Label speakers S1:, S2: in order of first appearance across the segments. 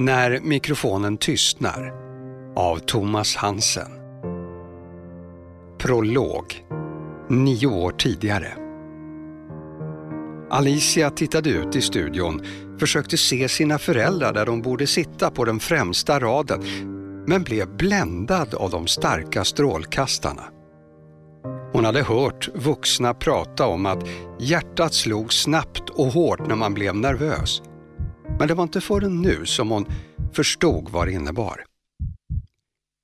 S1: När mikrofonen tystnar av Thomas Hansen. Prolog. Nio år tidigare. Alicia tittade ut i studion, försökte se sina föräldrar där de borde sitta på den främsta raden, men blev bländad av de starka strålkastarna. Hon hade hört vuxna prata om att hjärtat slog snabbt och hårt när man blev nervös. Men det var inte förrän nu som hon förstod vad det innebar.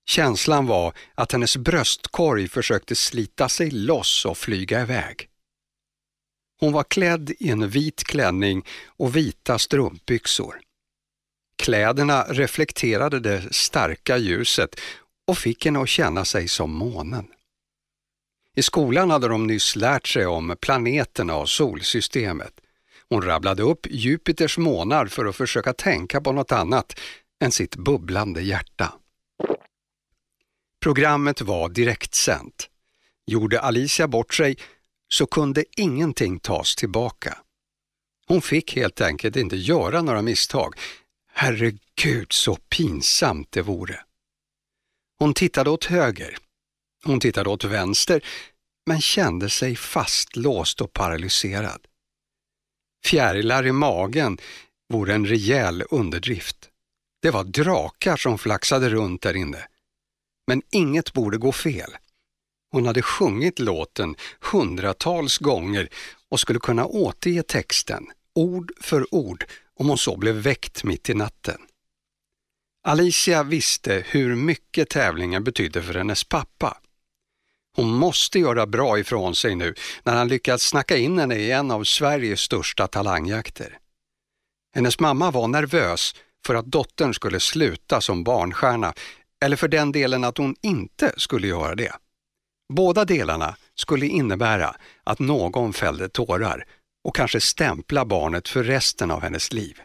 S1: Känslan var att hennes bröstkorg försökte slita sig loss och flyga iväg. Hon var klädd i en vit klänning och vita strumpbyxor. Kläderna reflekterade det starka ljuset och fick henne att känna sig som månen. I skolan hade de nyss lärt sig om planeterna och solsystemet. Hon rabblade upp Jupiters månar för att försöka tänka på något annat än sitt bubblande hjärta. Programmet var direktsänt. Gjorde Alicia bort sig så kunde ingenting tas tillbaka. Hon fick helt enkelt inte göra några misstag. Herregud så pinsamt det vore. Hon tittade åt höger. Hon tittade åt vänster men kände sig fastlåst och paralyserad. Fjärilar i magen vore en rejäl underdrift. Det var drakar som flaxade runt där inne. Men inget borde gå fel. Hon hade sjungit låten hundratals gånger och skulle kunna återge texten, ord för ord, om hon så blev väckt mitt i natten. Alicia visste hur mycket tävlingen betydde för hennes pappa. Hon måste göra bra ifrån sig nu när han lyckats snacka in henne i en av Sveriges största talangjakter. Hennes mamma var nervös för att dottern skulle sluta som barnstjärna eller för den delen att hon inte skulle göra det. Båda delarna skulle innebära att någon fällde tårar och kanske stämpla barnet för resten av hennes liv.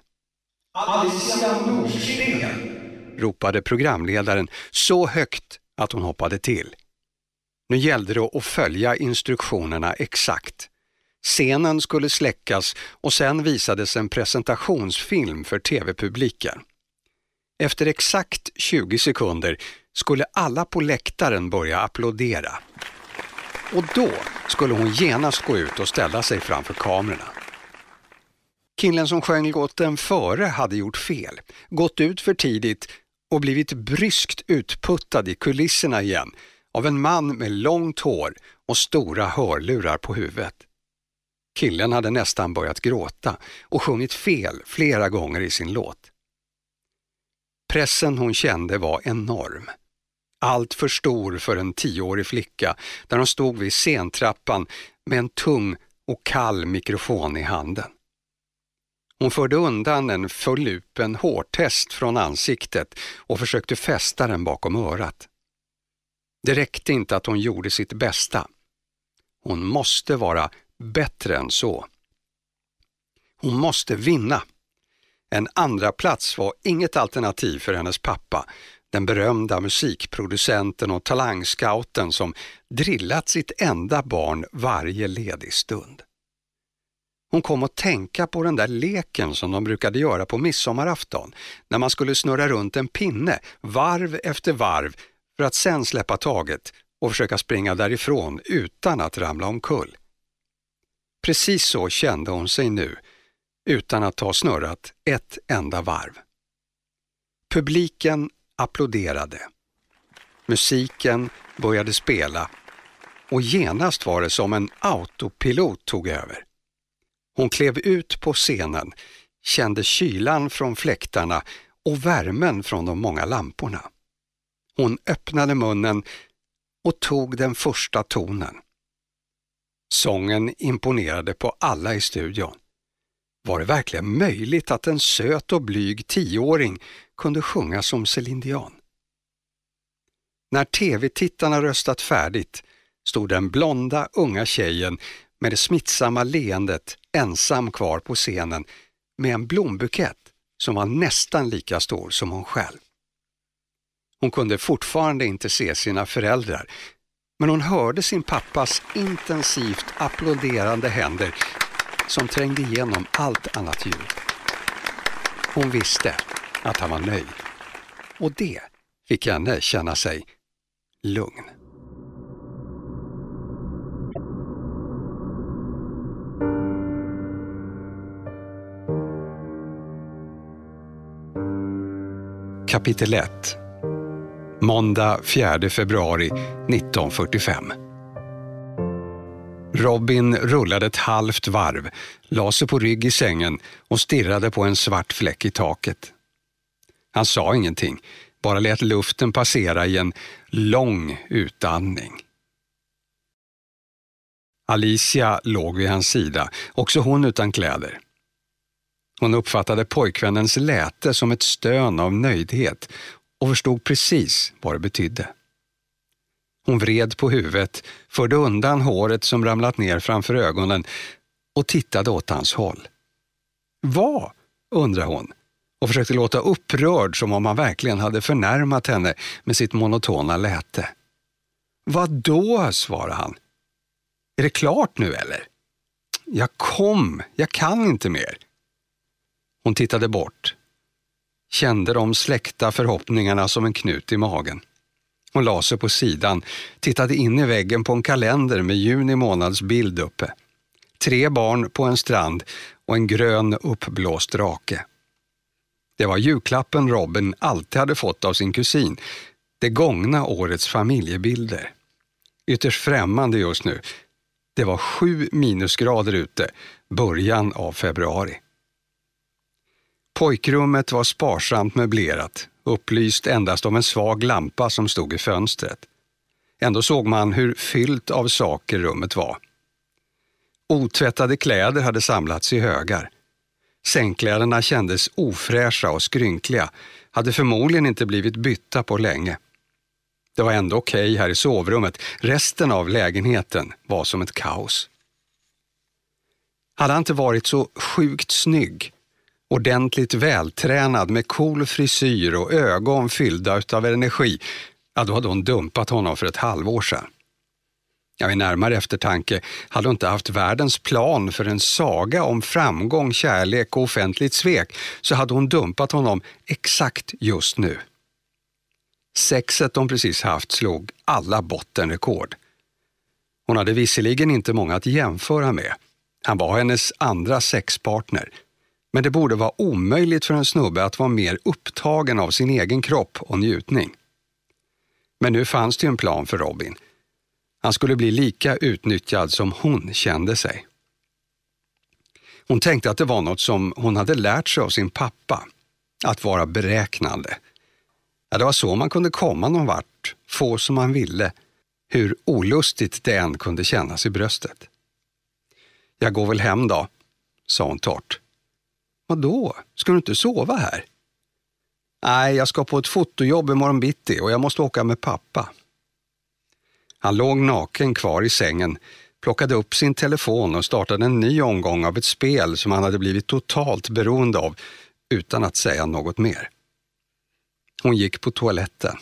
S1: Alicia Nordsten! ropade programledaren så högt att hon hoppade till. Nu gällde det att följa instruktionerna exakt. Scenen skulle släckas och sen visades en presentationsfilm för tv-publiken. Efter exakt 20 sekunder skulle alla på läktaren börja applådera. Och då skulle hon genast gå ut och ställa sig framför kamerorna. Killen som sjöng låten före hade gjort fel, gått ut för tidigt och blivit bryskt utputtad i kulisserna igen av en man med långt hår och stora hörlurar på huvudet. Killen hade nästan börjat gråta och sjungit fel flera gånger i sin låt. Pressen hon kände var enorm. Allt för stor för en tioårig flicka där hon stod vid scentrappan med en tung och kall mikrofon i handen. Hon förde undan en förlupen hårtest från ansiktet och försökte fästa den bakom örat. Det räckte inte att hon gjorde sitt bästa. Hon måste vara bättre än så. Hon måste vinna. En andra plats var inget alternativ för hennes pappa, den berömda musikproducenten och talangscouten som drillat sitt enda barn varje ledig stund. Hon kom att tänka på den där leken som de brukade göra på midsommarafton, när man skulle snurra runt en pinne varv efter varv för att sen släppa taget och försöka springa därifrån utan att ramla omkull. Precis så kände hon sig nu, utan att ha snurrat ett enda varv. Publiken applåderade. Musiken började spela och genast var det som en autopilot tog över. Hon klev ut på scenen, kände kylan från fläktarna och värmen från de många lamporna. Hon öppnade munnen och tog den första tonen. Sången imponerade på alla i studion. Var det verkligen möjligt att en söt och blyg tioåring kunde sjunga som Céline Dion? När tv-tittarna röstat färdigt stod den blonda unga tjejen med det smittsamma leendet ensam kvar på scenen med en blombukett som var nästan lika stor som hon själv. Hon kunde fortfarande inte se sina föräldrar, men hon hörde sin pappas intensivt applåderande händer som trängde igenom allt annat ljud. Hon visste, att han var nöjd. Och det fick henne känna sig lugn. Kapitel 1 Måndag 4 februari 1945 Robin rullade ett halvt varv, la sig på rygg i sängen och stirrade på en svart fläck i taket. Han sa ingenting, bara lät luften passera i en lång utandning. Alicia låg vid hans sida, också hon utan kläder. Hon uppfattade pojkvännens läte som ett stön av nöjdhet och förstod precis vad det betydde. Hon vred på huvudet, förde undan håret som ramlat ner framför ögonen och tittade åt hans håll. Vad? undrade hon och försökte låta upprörd som om han verkligen hade förnärmat henne med sitt monotona läte. Vad då? svarade han. Är det klart nu eller? Jag kom, jag kan inte mer. Hon tittade bort, kände de släckta förhoppningarna som en knut i magen. Hon la sig på sidan, tittade in i väggen på en kalender med juni månads bild uppe. Tre barn på en strand och en grön uppblåst drake. Det var julklappen Robin alltid hade fått av sin kusin, det gångna årets familjebilder. Ytterst främmande just nu. Det var sju minusgrader ute, början av februari. Pojkrummet var sparsamt möblerat, upplyst endast av en svag lampa som stod i fönstret. Ändå såg man hur fyllt av saker rummet var. Otvättade kläder hade samlats i högar. Sängkläderna kändes ofräscha och skrynkliga, hade förmodligen inte blivit bytta på länge. Det var ändå okej okay här i sovrummet, resten av lägenheten var som ett kaos. Hade han inte varit så sjukt snygg ordentligt vältränad med cool frisyr och ögon fyllda av energi, ja, då hade hon dumpat honom för ett halvår sedan. Ja, vid närmare eftertanke hade hon inte haft världens plan för en saga om framgång, kärlek och offentligt svek, så hade hon dumpat honom exakt just nu. Sexet de precis haft slog alla bottenrekord. Hon hade visserligen inte många att jämföra med. Han var hennes andra sexpartner, men det borde vara omöjligt för en snubbe att vara mer upptagen av sin egen kropp och njutning. Men nu fanns det ju en plan för Robin. Han skulle bli lika utnyttjad som hon kände sig. Hon tänkte att det var något som hon hade lärt sig av sin pappa, att vara beräknande. Ja, det var så man kunde komma någon vart, få som man ville, hur olustigt det än kunde kännas i bröstet. Jag går väl hem då, sa hon torrt. Vadå? Ska du inte sova här? Nej, jag ska på ett fotojobb imorgon bitti och jag måste åka med pappa. Han låg naken kvar i sängen, plockade upp sin telefon och startade en ny omgång av ett spel som han hade blivit totalt beroende av utan att säga något mer. Hon gick på toaletten.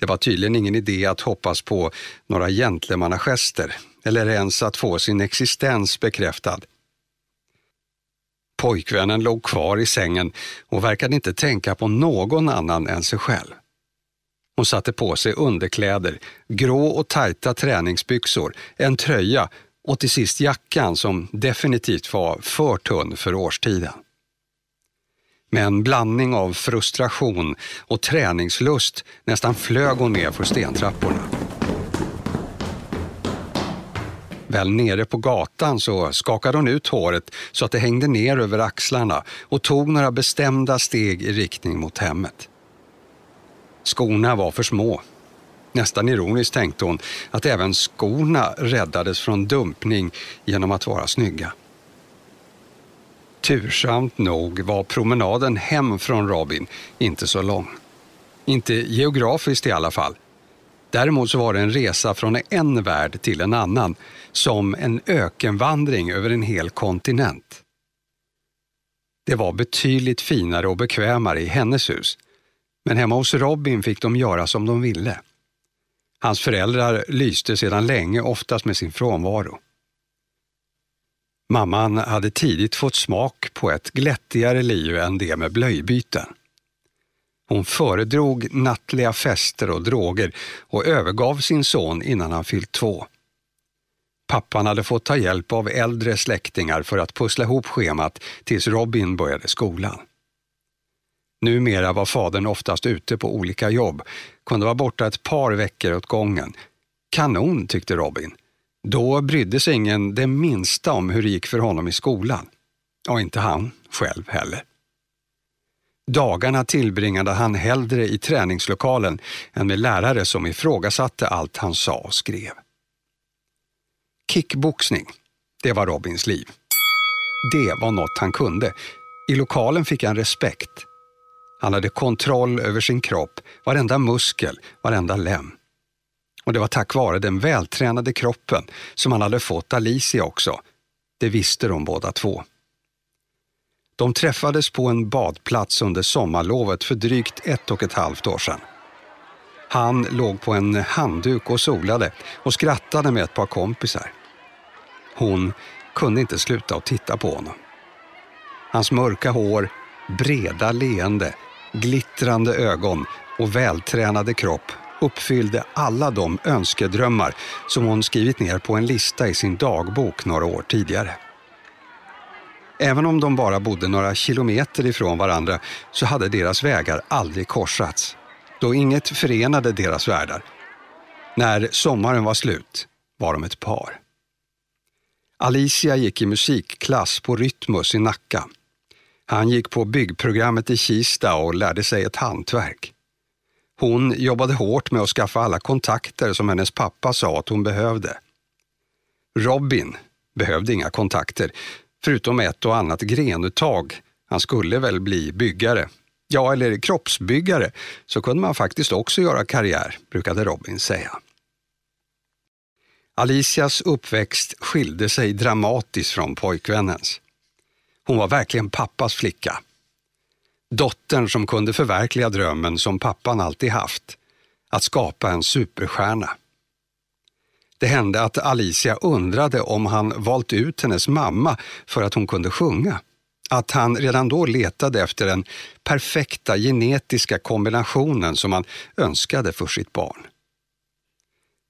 S1: Det var tydligen ingen idé att hoppas på några gentlemannagester eller ens att få sin existens bekräftad. Pojkvännen låg kvar i sängen och verkade inte tänka på någon annan än sig själv. Hon satte på sig underkläder, grå och tajta träningsbyxor, en tröja och till sist jackan som definitivt var för tunn för årstiden. Med en blandning av frustration och träningslust nästan flög hon ner för stentrapporna. Väl nere på gatan så skakade hon ut håret så att det hängde ner över axlarna och tog några bestämda steg i riktning mot hemmet. Skorna var för små. Nästan ironiskt tänkte hon att även skorna räddades från dumpning genom att vara snygga. Tursamt nog var promenaden hem från Robin inte så lång. Inte geografiskt i alla fall. Däremot så var det en resa från en värld till en annan, som en ökenvandring över en hel kontinent. Det var betydligt finare och bekvämare i hennes hus, men hemma hos Robin fick de göra som de ville. Hans föräldrar lyste sedan länge oftast med sin frånvaro. Mamman hade tidigt fått smak på ett glättigare liv än det med blöjbyten. Hon föredrog nattliga fester och droger och övergav sin son innan han fyllt två. Pappan hade fått ta hjälp av äldre släktingar för att pussla ihop schemat tills Robin började skolan. Numera var fadern oftast ute på olika jobb, kunde vara borta ett par veckor åt gången. Kanon, tyckte Robin. Då brydde sig ingen det minsta om hur det gick för honom i skolan. Och inte han själv heller. Dagarna tillbringade han hellre i träningslokalen än med lärare som ifrågasatte allt han sa och skrev. Kickboxning, det var Robins liv. Det var något han kunde. I lokalen fick han respekt. Han hade kontroll över sin kropp, varenda muskel, varenda lem. Och det var tack vare den vältränade kroppen som han hade fått Alicia också. Det visste de båda två. De träffades på en badplats under sommarlovet för drygt ett och ett halvt år sedan. Han låg på en handduk och solade och skrattade med ett par kompisar. Hon kunde inte sluta att titta på honom. Hans mörka hår, breda leende, glittrande ögon och vältränade kropp uppfyllde alla de önskedrömmar som hon skrivit ner på en lista i sin dagbok några år tidigare. Även om de bara bodde några kilometer ifrån varandra så hade deras vägar aldrig korsats, då inget förenade deras världar. När sommaren var slut var de ett par. Alicia gick i musikklass på Rytmus i Nacka. Han gick på byggprogrammet i Kista och lärde sig ett hantverk. Hon jobbade hårt med att skaffa alla kontakter som hennes pappa sa att hon behövde. Robin behövde inga kontakter, förutom ett och annat grenuttag. Han skulle väl bli byggare. Ja, eller kroppsbyggare, så kunde man faktiskt också göra karriär, brukade Robin säga. Alicias uppväxt skilde sig dramatiskt från pojkvännens. Hon var verkligen pappas flicka. Dottern som kunde förverkliga drömmen som pappan alltid haft, att skapa en superstjärna. Det hände att Alicia undrade om han valt ut hennes mamma för att hon kunde sjunga. Att han redan då letade efter den perfekta genetiska kombinationen som han önskade för sitt barn.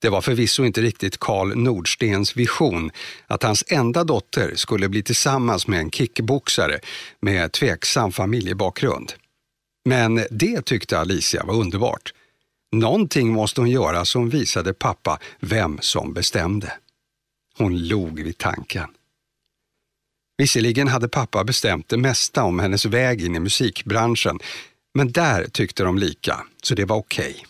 S1: Det var förvisso inte riktigt Karl Nordstens vision att hans enda dotter skulle bli tillsammans med en kickboxare med tveksam familjebakgrund. Men det tyckte Alicia var underbart. Någonting måste hon göra som visade pappa vem som bestämde. Hon log vid tanken. Visserligen hade pappa bestämt det mesta om hennes väg in i musikbranschen, men där tyckte de lika, så det var okej. Okay.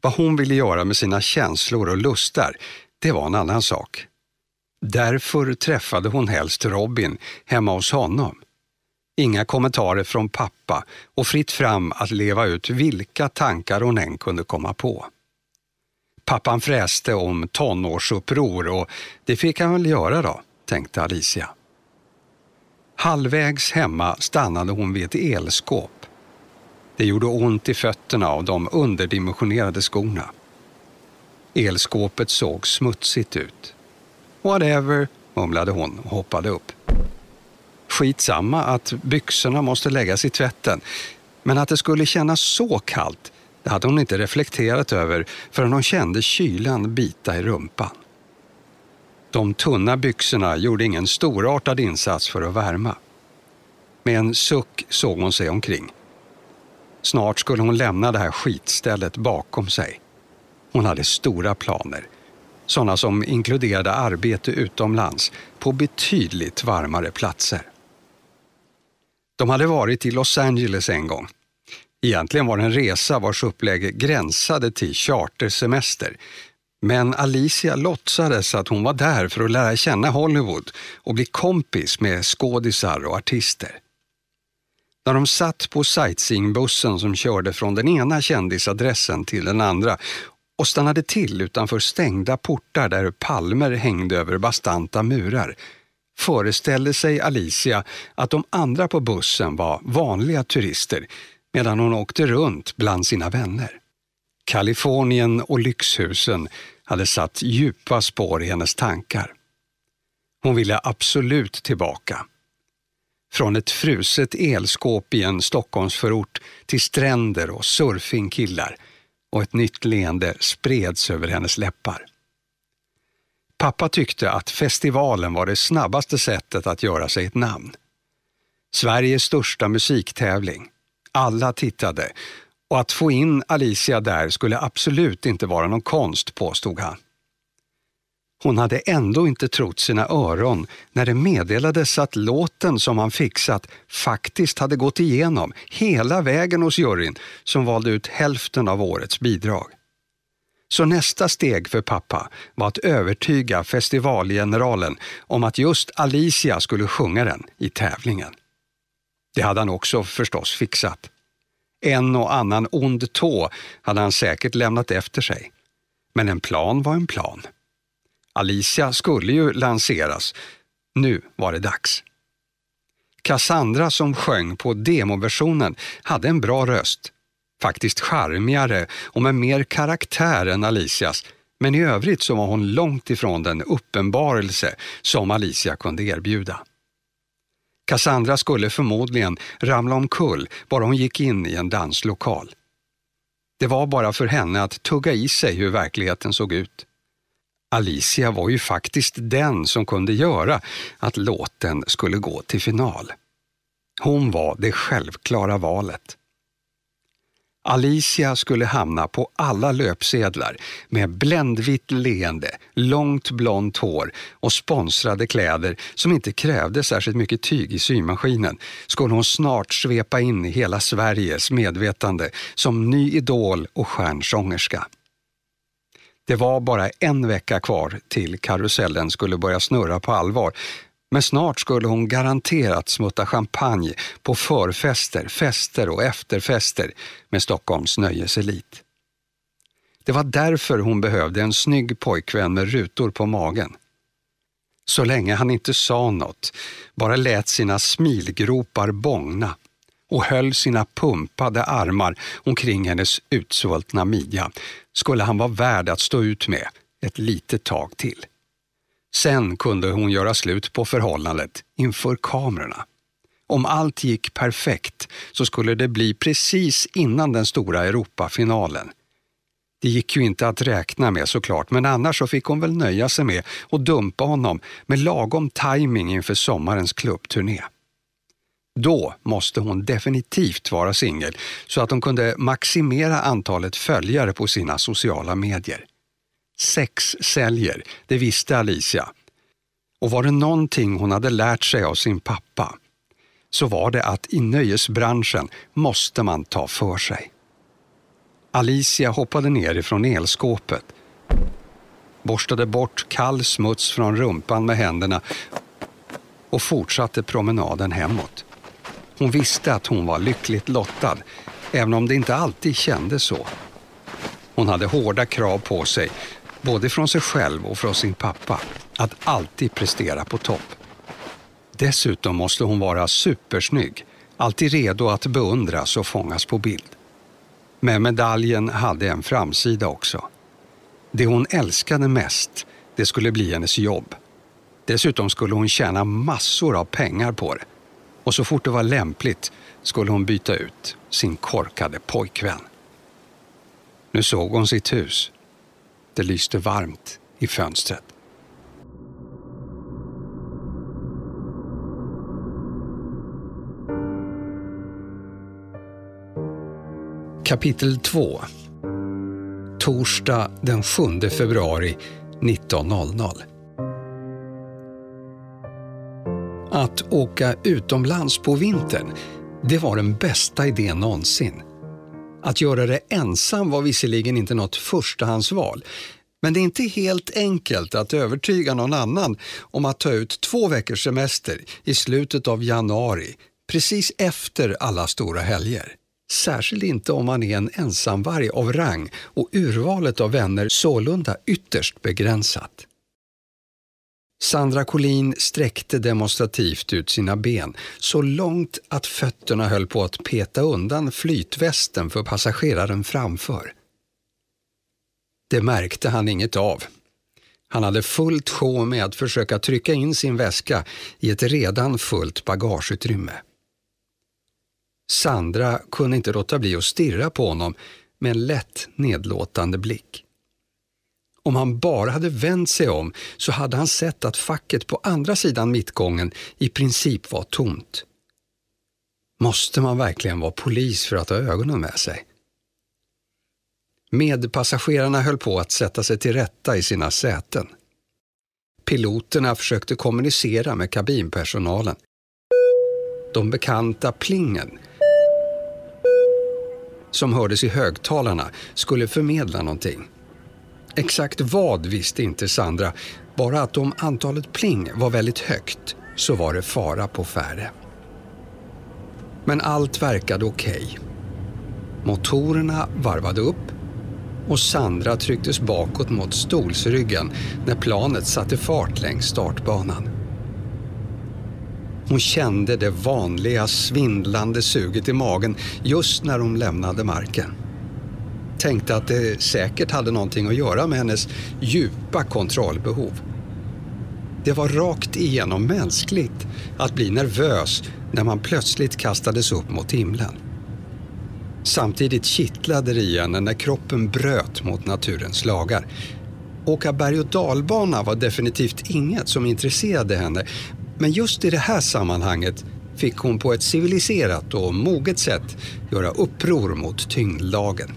S1: Vad hon ville göra med sina känslor och lustar, det var en annan sak. Därför träffade hon helst Robin hemma hos honom. Inga kommentarer från pappa och fritt fram att leva ut vilka tankar hon än kunde komma på. Pappan fräste om tonårsuppror och det fick han väl göra då, tänkte Alicia. Halvvägs hemma stannade hon vid ett elskåp det gjorde ont i fötterna av de underdimensionerade skorna. Elskåpet såg smutsigt ut. Whatever, mumlade hon och hoppade upp. Skitsamma att byxorna måste läggas i tvätten, men att det skulle kännas så kallt, det hade hon inte reflekterat över förrän hon kände kylan bita i rumpan. De tunna byxorna gjorde ingen storartad insats för att värma. Med en suck såg hon sig omkring. Snart skulle hon lämna det här skitstället bakom sig. Hon hade stora planer. Sådana som inkluderade arbete utomlands på betydligt varmare platser. De hade varit i Los Angeles en gång. Egentligen var det en resa vars upplägg gränsade till chartersemester. Men Alicia låtsades att hon var där för att lära känna Hollywood och bli kompis med skådisar och artister. När de satt på sightseeingbussen som körde från den ena kändisadressen till den andra och stannade till utanför stängda portar där palmer hängde över bastanta murar föreställde sig Alicia att de andra på bussen var vanliga turister medan hon åkte runt bland sina vänner. Kalifornien och lyxhusen hade satt djupa spår i hennes tankar. Hon ville absolut tillbaka. Från ett fruset elskåp i en Stockholmsförort till stränder och surfingkillar och ett nytt leende spreds över hennes läppar. Pappa tyckte att festivalen var det snabbaste sättet att göra sig ett namn. Sveriges största musiktävling. Alla tittade och att få in Alicia där skulle absolut inte vara någon konst, påstod han. Hon hade ändå inte trott sina öron när det meddelades att låten som han fixat faktiskt hade gått igenom hela vägen hos juryn som valde ut hälften av årets bidrag. Så nästa steg för pappa var att övertyga festivalgeneralen om att just Alicia skulle sjunga den i tävlingen. Det hade han också förstås fixat. En och annan ond tå hade han säkert lämnat efter sig. Men en plan var en plan. Alicia skulle ju lanseras. Nu var det dags. Cassandra som sjöng på demoversionen hade en bra röst. Faktiskt charmigare och med mer karaktär än Alicias, men i övrigt så var hon långt ifrån den uppenbarelse som Alicia kunde erbjuda. Cassandra skulle förmodligen ramla omkull bara hon gick in i en danslokal. Det var bara för henne att tugga i sig hur verkligheten såg ut. Alicia var ju faktiskt den som kunde göra att låten skulle gå till final. Hon var det självklara valet. Alicia skulle hamna på alla löpsedlar med bländvitt leende, långt blont hår och sponsrade kläder som inte krävde särskilt mycket tyg i symaskinen skulle hon snart svepa in i hela Sveriges medvetande som ny idol och stjärnsångerska. Det var bara en vecka kvar till karusellen skulle börja snurra på allvar men snart skulle hon garanterat smutta champagne på förfester, fester och efterfester med Stockholms nöjeselit. Det var därför hon behövde en snygg pojkvän med rutor på magen. Så länge han inte sa något, bara lät sina smilgropar bångna och höll sina pumpade armar omkring hennes utsvultna midja skulle han vara värd att stå ut med ett litet tag till. Sen kunde hon göra slut på förhållandet inför kamerorna. Om allt gick perfekt så skulle det bli precis innan den stora Europafinalen. Det gick ju inte att räkna med såklart, men annars så fick hon väl nöja sig med att dumpa honom med lagom timing inför sommarens klubbturné. Då måste hon definitivt vara singel så att hon kunde maximera antalet följare på sina sociala medier. Sex säljer, det visste Alicia. Och var det någonting hon hade lärt sig av sin pappa så var det att i nöjesbranschen måste man ta för sig. Alicia hoppade ner ifrån elskåpet, borstade bort kall smuts från rumpan med händerna och fortsatte promenaden hemåt. Hon visste att hon var lyckligt lottad, även om det inte alltid kändes så. Hon hade hårda krav på sig både från sig själv och från sin pappa, att alltid prestera på topp. Dessutom måste hon vara supersnygg, alltid redo att beundras och fångas på bild. Men medaljen hade en framsida också. Det hon älskade mest, det skulle bli hennes jobb. Dessutom skulle hon tjäna massor av pengar på det. Och så fort det var lämpligt skulle hon byta ut sin korkade pojkvän. Nu såg hon sitt hus det lyste varmt i fönstret. Kapitel 2 Torsdag den 7 februari 19.00 Att åka utomlands på vintern, det var den bästa idén någonsin. Att göra det ensam var visserligen inte något förstahandsval, men det är inte helt enkelt att övertyga någon annan om att ta ut två veckors semester i slutet av januari, precis efter alla stora helger. Särskilt inte om man är en ensamvarg av rang och urvalet av vänner sålunda ytterst begränsat. Sandra Collin sträckte demonstrativt ut sina ben så långt att fötterna höll på att peta undan flytvästen för passageraren framför. Det märkte han inget av. Han hade fullt sjå med att försöka trycka in sin väska i ett redan fullt bagageutrymme. Sandra kunde inte låta bli att stirra på honom med en lätt nedlåtande blick. Om han bara hade vänt sig om så hade han sett att facket på andra sidan mittgången i princip var tomt. Måste man verkligen vara polis för att ha ögonen med sig? Medpassagerarna höll på att sätta sig till rätta i sina säten. Piloterna försökte kommunicera med kabinpersonalen. De bekanta plingen som hördes i högtalarna skulle förmedla någonting. Exakt vad visste inte Sandra, bara att om antalet pling var väldigt högt så var det fara på färde. Men allt verkade okej. Okay. Motorerna varvade upp och Sandra trycktes bakåt mot stolsryggen när planet satte fart längs startbanan. Hon kände det vanliga svindlande suget i magen just när hon lämnade marken. Tänkte att det säkert hade någonting att göra med hennes djupa kontrollbehov. Det var rakt igenom mänskligt att bli nervös när man plötsligt kastades upp mot himlen. Samtidigt kittlade det i henne när kroppen bröt mot naturens lagar. Åka berg och dalbana var definitivt inget som intresserade henne men just i det här sammanhanget fick hon på ett civiliserat och moget sätt göra uppror mot tyngdlagen.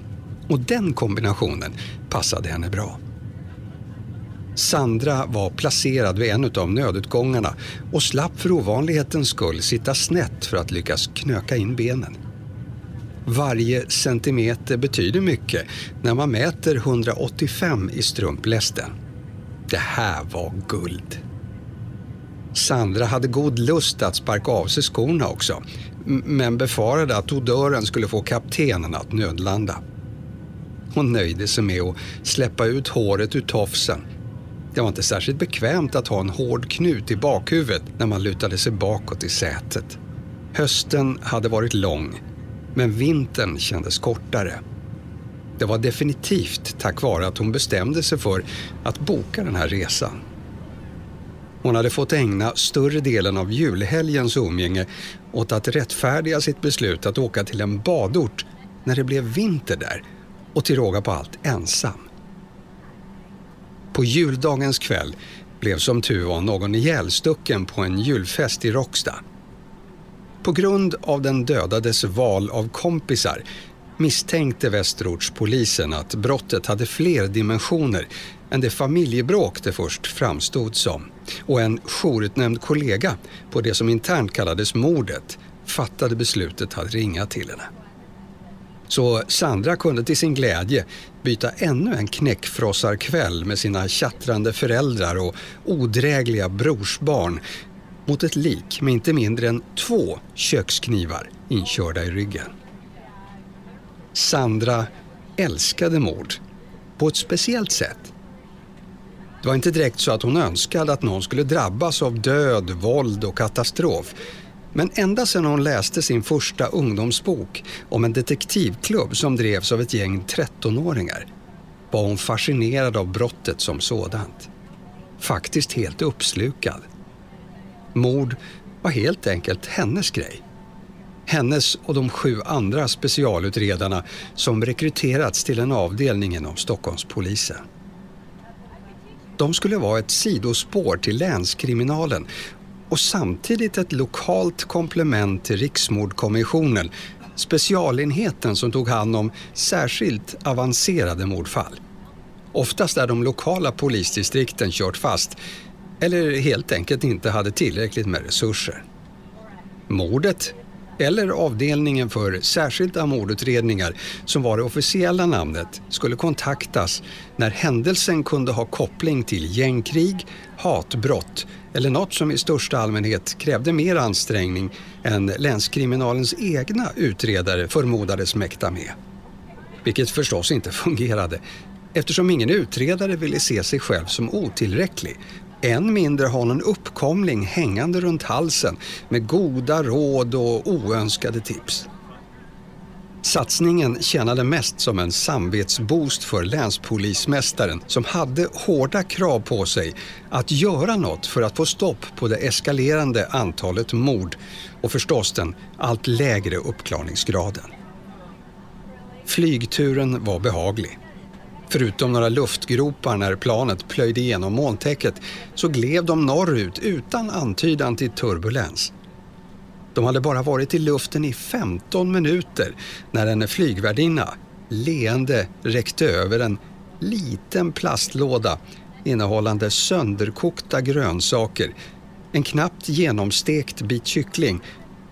S1: Och den kombinationen passade henne bra. Sandra var placerad vid en av nödutgångarna och slapp för ovanlighetens skull sitta snett för att lyckas knöka in benen. Varje centimeter betyder mycket när man mäter 185 i strumplästen. Det här var guld. Sandra hade god lust att sparka av sig skorna också men befarade att odören skulle få kaptenen att nödlanda. Hon nöjde sig med att släppa ut håret ur tofsen. Det var inte särskilt bekvämt att ha en hård knut i bakhuvudet när man lutade sig bakåt i sätet. Hösten hade varit lång, men vintern kändes kortare. Det var definitivt tack vare att hon bestämde sig för att boka den här resan. Hon hade fått ägna större delen av julhelgens umgänge åt att rättfärdiga sitt beslut att åka till en badort när det blev vinter där och till råga på allt ensam. På juldagens kväll blev som tur var någon ihjälstucken på en julfest i Råcksta. På grund av den dödades val av kompisar misstänkte Västerortspolisen att brottet hade fler dimensioner än det familjebråk det först framstod som. Och en jourutnämnd kollega på det som internt kallades mordet fattade beslutet att ringa till henne. Så Sandra kunde till sin glädje byta ännu en knäckfrossarkväll med sina tjattrande föräldrar och odrägliga brorsbarn mot ett lik med inte mindre än två köksknivar inkörda i ryggen. Sandra älskade mord på ett speciellt sätt. Det var inte direkt så att hon önskade att någon skulle drabbas av död, våld och katastrof. Men ända sedan hon läste sin första ungdomsbok om en detektivklubb som drevs av ett gäng 13-åringar var hon fascinerad av brottet som sådant. Faktiskt helt uppslukad. Mord var helt enkelt hennes grej. Hennes och de sju andra specialutredarna som rekryterats till en avdelning inom Stockholmspolisen. De skulle vara ett sidospår till länskriminalen och samtidigt ett lokalt komplement till Riksmordkommissionen, specialenheten som tog hand om särskilt avancerade mordfall. Oftast där de lokala polisdistrikten kört fast eller helt enkelt inte hade tillräckligt med resurser. Mordet eller avdelningen för särskilda mordutredningar som var det officiella namnet skulle kontaktas när händelsen kunde ha koppling till gängkrig, hatbrott eller något som i största allmänhet krävde mer ansträngning än länskriminalens egna utredare förmodades mäkta med. Vilket förstås inte fungerade eftersom ingen utredare ville se sig själv som otillräcklig än mindre ha någon uppkomling hängande runt halsen med goda råd och oönskade tips. Satsningen tjänade mest som en samvetsboost för länspolismästaren som hade hårda krav på sig att göra något för att få stopp på det eskalerande antalet mord och förstås den allt lägre uppklarningsgraden. Flygturen var behaglig. Förutom några luftgropar när planet plöjde igenom molntäcket så gled de norrut utan antydan till turbulens. De hade bara varit i luften i 15 minuter när en flygvärdinna leende räckte över en liten plastlåda innehållande sönderkokta grönsaker, en knappt genomstekt bit kyckling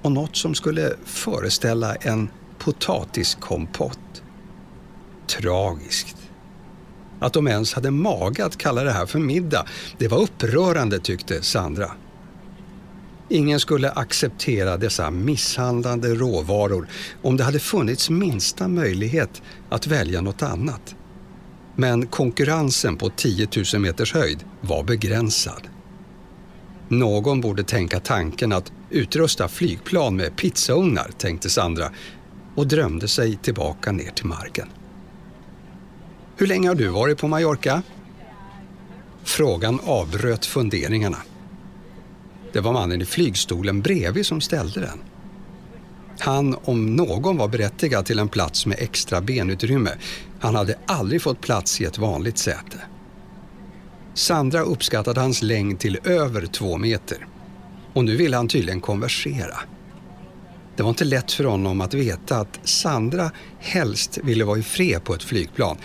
S1: och något som skulle föreställa en potatiskompott. Tragiskt. Att de ens hade mage att kalla det här för middag, det var upprörande tyckte Sandra. Ingen skulle acceptera dessa misshandlande råvaror om det hade funnits minsta möjlighet att välja något annat. Men konkurrensen på 10 000 meters höjd var begränsad. Någon borde tänka tanken att utrusta flygplan med pizzaugnar, tänkte Sandra och drömde sig tillbaka ner till marken. Hur länge har du varit på Mallorca? Frågan avbröt funderingarna. Det var mannen i flygstolen bredvid som ställde den. Han om någon var berättigad till en plats med extra benutrymme. Han hade aldrig fått plats i ett vanligt säte. Sandra uppskattade hans längd till över två meter. Och nu ville han tydligen konversera. Det var inte lätt för honom att veta att Sandra helst ville vara i fred på ett flygplan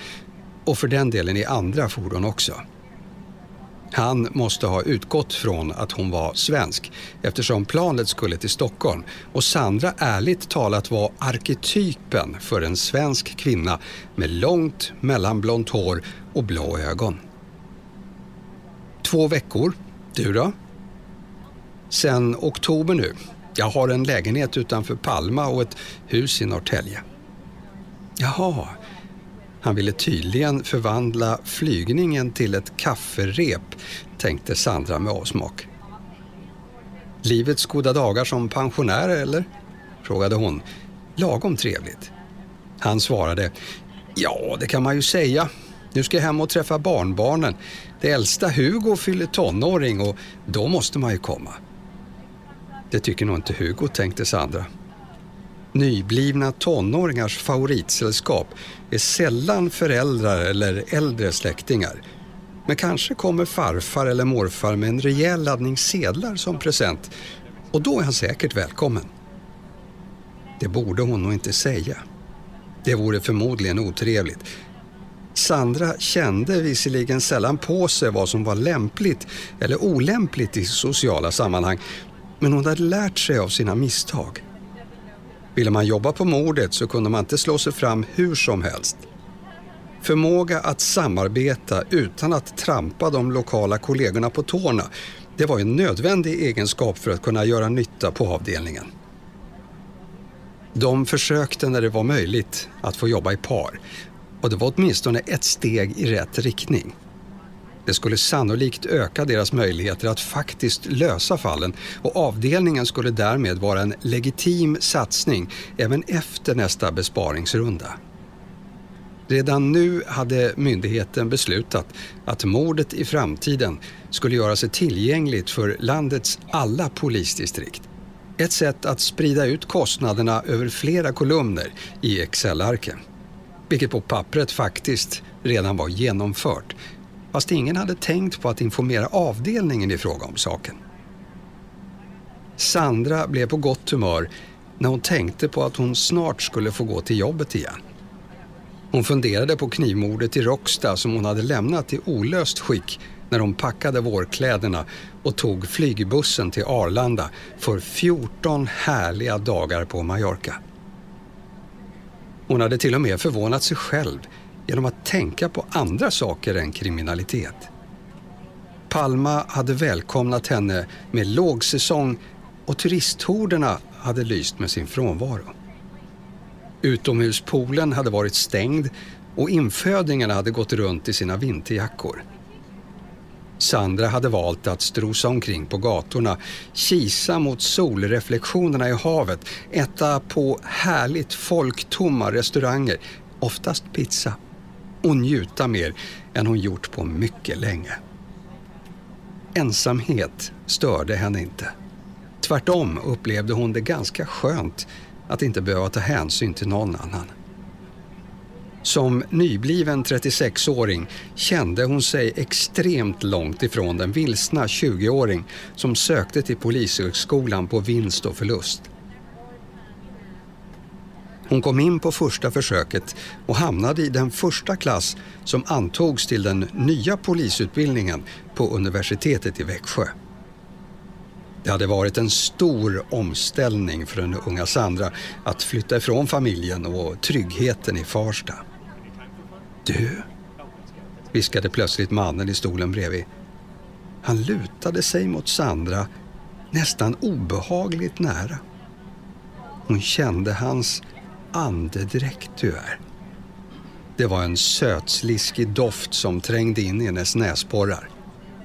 S1: och för den delen i andra fordon också. Han måste ha utgått från att hon var svensk eftersom planet skulle till Stockholm och Sandra ärligt talat var arketypen för en svensk kvinna med långt mellanblont hår och blå ögon. Två veckor. Du då? Sen oktober nu. Jag har en lägenhet utanför Palma och ett hus i Norrtälje. Jaha, han ville tydligen förvandla flygningen till ett kafferep, tänkte Sandra med avsmak. Livets goda dagar som pensionär, eller? frågade hon. Lagom trevligt. Han svarade, ja, det kan man ju säga. Nu ska jag hem och träffa barnbarnen. Det äldsta Hugo fyller tonåring och då måste man ju komma. Det tycker nog inte Hugo, tänkte Sandra. Nyblivna tonåringars favoritsällskap är sällan föräldrar eller äldre släktingar. Men kanske kommer farfar eller morfar med en rejäl laddning sedlar som present och då är han säkert välkommen. Det borde hon nog inte säga. Det vore förmodligen otrevligt. Sandra kände visserligen sällan på sig vad som var lämpligt eller olämpligt i sociala sammanhang men hon hade lärt sig av sina misstag. Ville man jobba på mordet så kunde man inte slå sig fram hur som helst. Förmåga att samarbeta utan att trampa de lokala kollegorna på tårna, det var en nödvändig egenskap för att kunna göra nytta på avdelningen. De försökte när det var möjligt att få jobba i par och det var åtminstone ett steg i rätt riktning. Det skulle sannolikt öka deras möjligheter att faktiskt lösa fallen och avdelningen skulle därmed vara en legitim satsning även efter nästa besparingsrunda. Redan nu hade myndigheten beslutat att mordet i framtiden skulle göra sig tillgängligt för landets alla polisdistrikt. Ett sätt att sprida ut kostnaderna över flera kolumner i Excel-arken. Vilket på pappret faktiskt redan var genomfört fast ingen hade tänkt på att informera avdelningen i fråga om saken. Sandra blev på gott humör när hon tänkte på att hon snart skulle få gå till jobbet igen. Hon funderade på knivmordet i Råcksta som hon hade lämnat i olöst skick när hon packade vårkläderna och tog flygbussen till Arlanda för 14 härliga dagar på Mallorca. Hon hade till och med förvånat sig själv genom att tänka på andra saker än kriminalitet. Palma hade välkomnat henne med lågsäsong och turisthorderna hade lyst med sin frånvaro. Utomhuspoolen hade varit stängd och infödingarna hade gått runt i sina vinterjackor. Sandra hade valt att strosa omkring på gatorna, kisa mot solreflektionerna i havet, äta på härligt folktomma restauranger, oftast pizza, och njuta mer än hon gjort på mycket länge. Ensamhet störde henne inte. Tvärtom upplevde hon det ganska skönt att inte behöva ta hänsyn till någon annan. Som nybliven 36-åring kände hon sig extremt långt ifrån den vilsna 20-åring som sökte till Polishögskolan på vinst och förlust. Hon kom in på första försöket och hamnade i den första klass som antogs till den nya polisutbildningen på universitetet i Växjö. Det hade varit en stor omställning för den unga Sandra att flytta ifrån familjen och tryggheten i Farsta. Du, viskade plötsligt mannen i stolen bredvid. Han lutade sig mot Sandra nästan obehagligt nära. Hon kände hans andedräkt tyvärr. Det var en sötsliskig doft som trängde in i hennes näsborrar.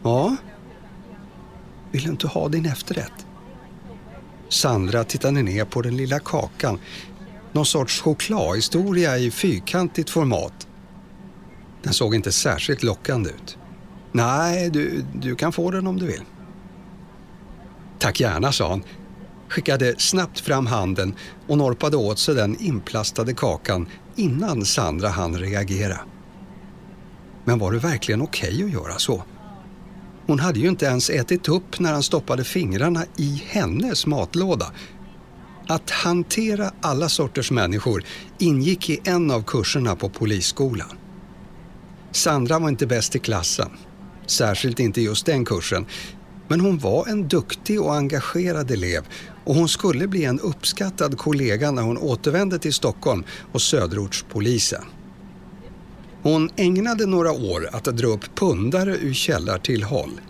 S1: Ja? Vill du inte ha din efterrätt? Sandra tittade ner på den lilla kakan. Någon sorts chokladhistoria i fyrkantigt format. Den såg inte särskilt lockande ut. Nej, du, du kan få den om du vill. Tack gärna, sa han, skickade snabbt fram handen och norpade åt sig den inplastade kakan innan Sandra hann reagera. Men var det verkligen okej okay att göra så? Hon hade ju inte ens ätit upp när han stoppade fingrarna i hennes matlåda. Att hantera alla sorters människor ingick i en av kurserna på polisskolan. Sandra var inte bäst i klassen, särskilt inte just den kursen, men hon var en duktig och engagerad elev och hon skulle bli en uppskattad kollega när hon återvände till Stockholm och söderortspolisen. Hon ägnade några år att dra upp pundare ur källartillhåll.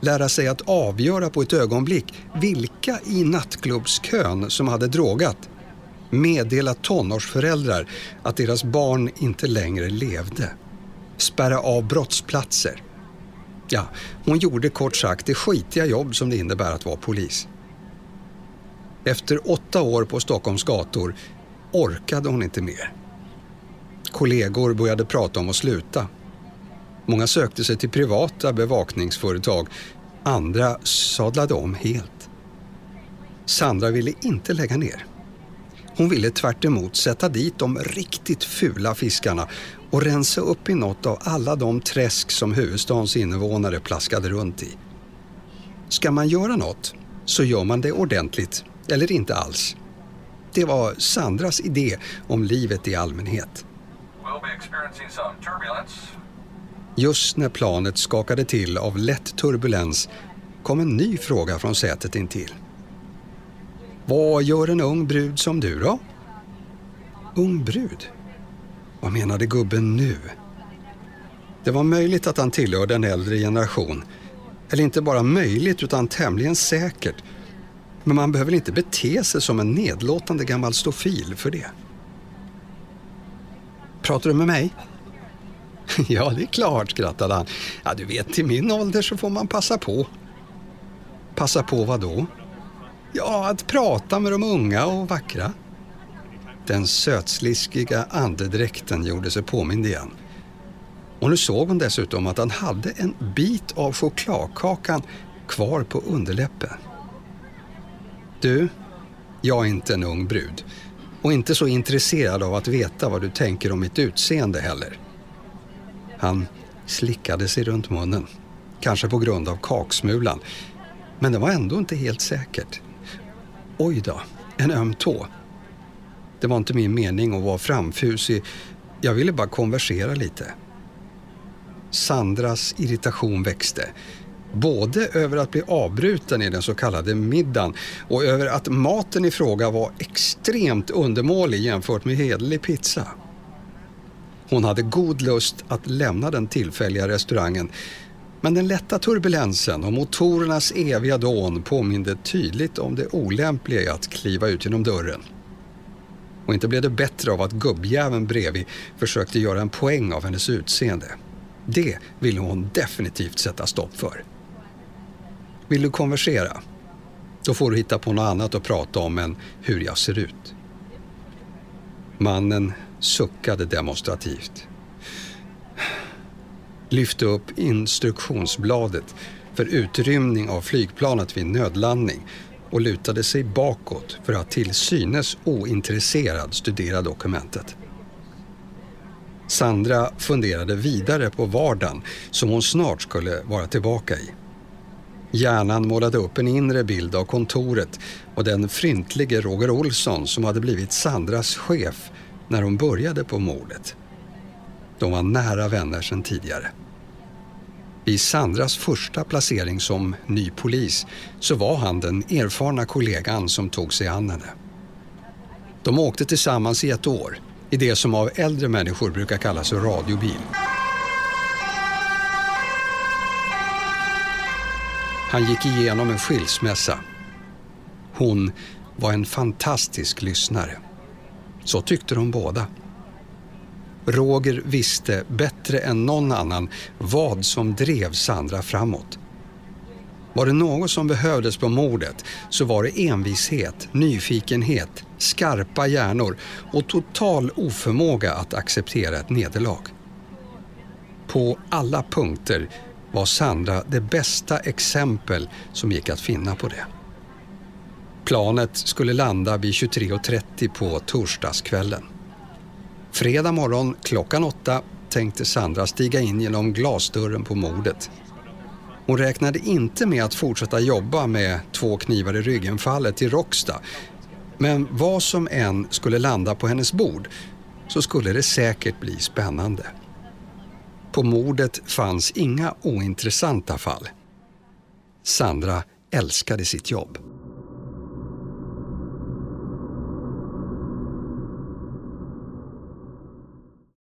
S1: Lära sig att avgöra på ett ögonblick vilka i nattklubbskön som hade drogat. Meddela tonårsföräldrar att deras barn inte längre levde. Spärra av brottsplatser. Ja, hon gjorde kort sagt det skitiga jobb som det innebär att vara polis. Efter åtta år på Stockholms gator orkade hon inte mer. Kollegor började prata om att sluta. Många sökte sig till privata bevakningsföretag. Andra sadlade om helt. Sandra ville inte lägga ner. Hon ville tvärt sätta dit de riktigt fula fiskarna och rensa upp i något av alla de träsk som huvudstadens invånare plaskade runt i. Ska man göra något så gör man det ordentligt eller inte alls. Det var Sandras idé om livet i allmänhet. Just när planet skakade till av lätt turbulens kom en ny fråga från sätet intill. Vad gör en ung brud som du då? Ung brud? Vad menade gubben nu? Det var möjligt att han tillhörde en äldre generation. Eller inte bara möjligt utan tämligen säkert men man behöver inte bete sig som en nedlåtande gammal stofil för det. Pratar du med mig? ja, det är klart, skrattade han. Ja, du vet, till min ålder så får man passa på. Passa på vad då? Ja, att prata med de unga och vackra. Den sötsliskiga andedräkten gjorde sig påmind igen. Och nu såg hon dessutom att han hade en bit av chokladkakan kvar på underläppen. Du, jag är inte en ung brud och inte så intresserad av att veta vad du tänker om mitt utseende heller. Han slickade sig runt munnen, kanske på grund av kaksmulan, men det var ändå inte helt säkert. Oj då, en öm tå. Det var inte min mening att vara framfusig. Jag ville bara konversera lite. Sandras irritation växte. Både över att bli avbruten i den så kallade middagen och över att maten i fråga var extremt undermålig jämfört med hederlig pizza. Hon hade god lust att lämna den tillfälliga restaurangen men den lätta turbulensen och motorernas eviga dån påminde tydligt om det olämpliga i att kliva ut genom dörren. Och inte blev det bättre av att gubbjäveln bredvid försökte göra en poäng av hennes utseende. Det ville hon definitivt sätta stopp för. Vill du konversera? Då får du hitta på något annat att prata om än hur jag ser ut. Mannen suckade demonstrativt. Lyfte upp instruktionsbladet för utrymning av flygplanet vid nödlandning och lutade sig bakåt för att till synes ointresserad studera dokumentet. Sandra funderade vidare på vardagen som hon snart skulle vara tillbaka i. Hjärnan målade upp en inre bild av kontoret och den fryntlige Roger Olsson som hade blivit Sandras chef när hon började på mordet. De var nära vänner sedan tidigare. I Sandras första placering som ny polis så var han den erfarna kollegan som tog sig an henne. De åkte tillsammans i ett år i det som av äldre människor brukar kallas radiobil. Han gick igenom en skilsmässa. Hon var en fantastisk lyssnare. Så tyckte de båda. Roger visste bättre än någon annan vad som drev Sandra framåt. Var det något som behövdes på mordet så var det envishet, nyfikenhet, skarpa hjärnor och total oförmåga att acceptera ett nederlag. På alla punkter var Sandra det bästa exempel som gick att finna på det. Planet skulle landa vid 23.30 på torsdagskvällen. Fredag morgon klockan åtta tänkte Sandra stiga in genom glasdörren på mordet. Hon räknade inte med att fortsätta jobba med två knivar i ryggen-fallet i Rocksta. Men vad som än skulle landa på hennes bord så skulle det säkert bli spännande. På mordet fanns inga ointressanta fall. Sandra älskade sitt jobb.